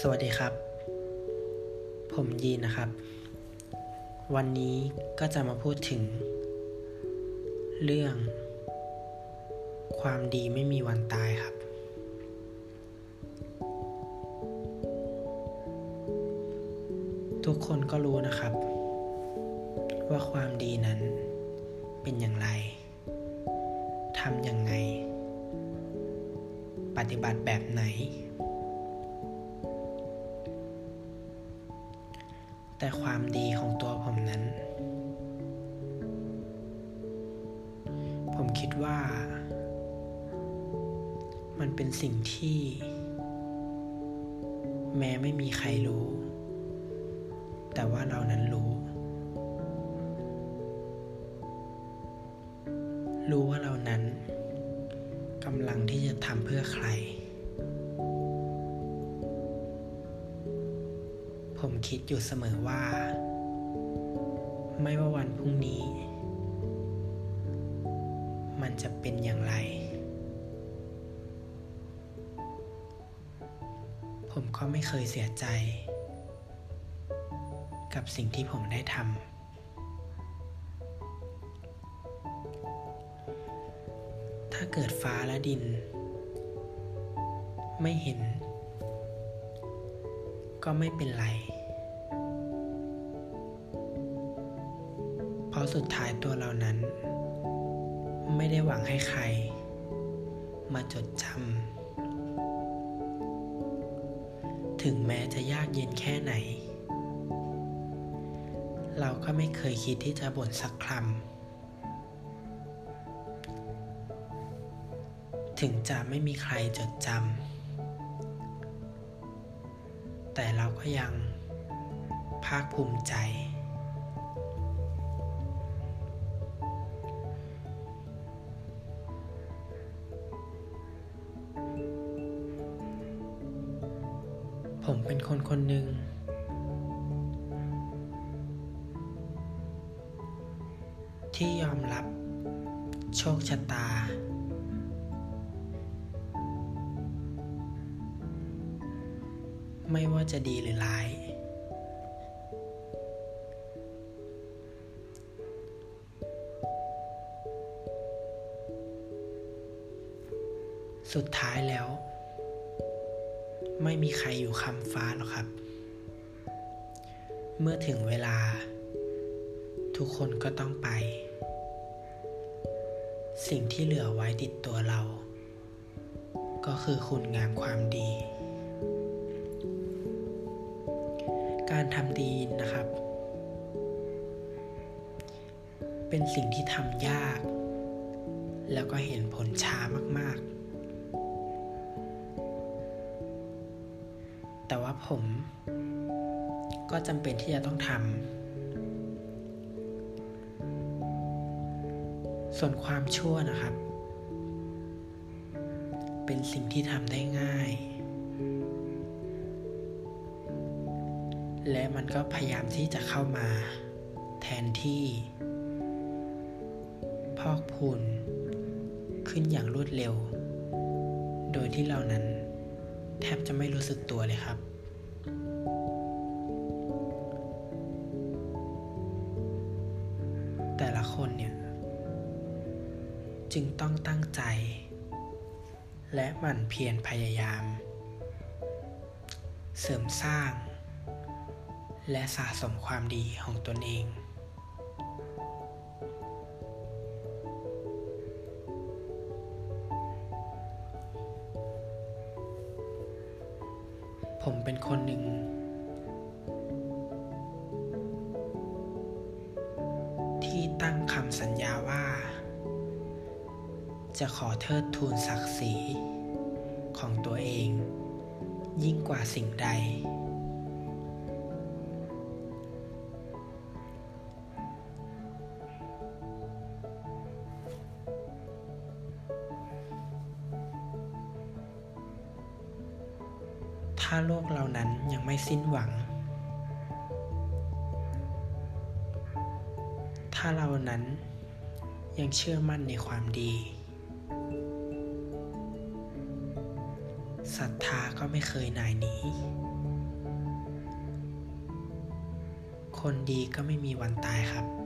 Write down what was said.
สวัสดีครับ ผมยีนนะครับ วันนี้ก็จะมาพูดถึง เรื่อง ความดีไม่มีวันตายครับ ทุกคนก็รู้นะครับ ว่าความดีนั้นเป็นอย่างไรทำอย่างไง ปฏิบัติแบบไหน แต่ความดีของตัวผมนั้น ผมคิดว่า มันเป็นสิ่งที่ แม้ไม่มีใครรู้ แต่ว่าเรานั้นรู้ รู้ว่าเรานั้นกำลังที่จะทำเพื่อใคร ผมคิดอยู่เสมอว่า ไม่ว่าวันพรุ่งนี้ มันจะเป็นอย่างไร ผมก็ไม่เคยเสียใจ กับสิ่งที่ผมได้ทำ ถ้าเกิดฟ้าและดิน ไม่เห็นก็ไม่เป็นไร ราะสุดท้ายตัวเรานั้น ไม่ได้หวังให้ใคร มาจดจำถึงแม้จะยากเย็นแค่ไหน เราก็ไม่เคยคิดที่จะบ่นสักคำถึงจะไม่มีใครจดจำแต่เราก็ยังภาคภูมิใจ ผมเป็นคนคนหนึ่ง ที่ยอมรับโชคชะตา ไม่ว่าจะดีหรือร้าย สุดท้ายแล้ว ไม่มีใครอยู่คำฟ้าหรอกครับ เมื่อถึงเวลา ทุกคนก็ต้องไป สิ่งที่เหลือไว้ติดตัวเรา ก็คือคุณงามความดี การทำดีนะครับ เป็นสิ่งที่ทำยาก แล้วก็เห็นผลช้ามากๆ แต่ว่าผมก็จำเป็นที่จะต้องทำ ส่วนความชั่วนะครับ เป็นสิ่งที่ทำได้ง่าย และมันก็พยายามที่จะเข้ามาแทนที่ พอกพูนขึ้นอย่างรวดเร็ว โดยที่เรานั้น แทบจะไม่รู้สึกตัวเลยครับ แต่ละคนเนี่ย จึงต้องตั้งใจ และหมั่นเพียรพยายาม เสริมสร้าง และสะสมความดีของตนเอง ผมเป็นคนหนึ่ง ที่ตั้งคำสัญญาว่า จะขอเทิดทูนศักดิ์ศรีของตัวเอง ยิ่งกว่าสิ่งใด ถ้าโลกเหล่านั้นยังไม่สิ้นหวัง ถ้าเรานั้นยังเชื่อมั่นในความดีศรัทธาก็ไม่เคยนายหนี คนดีก็ไม่มีวันตายครับ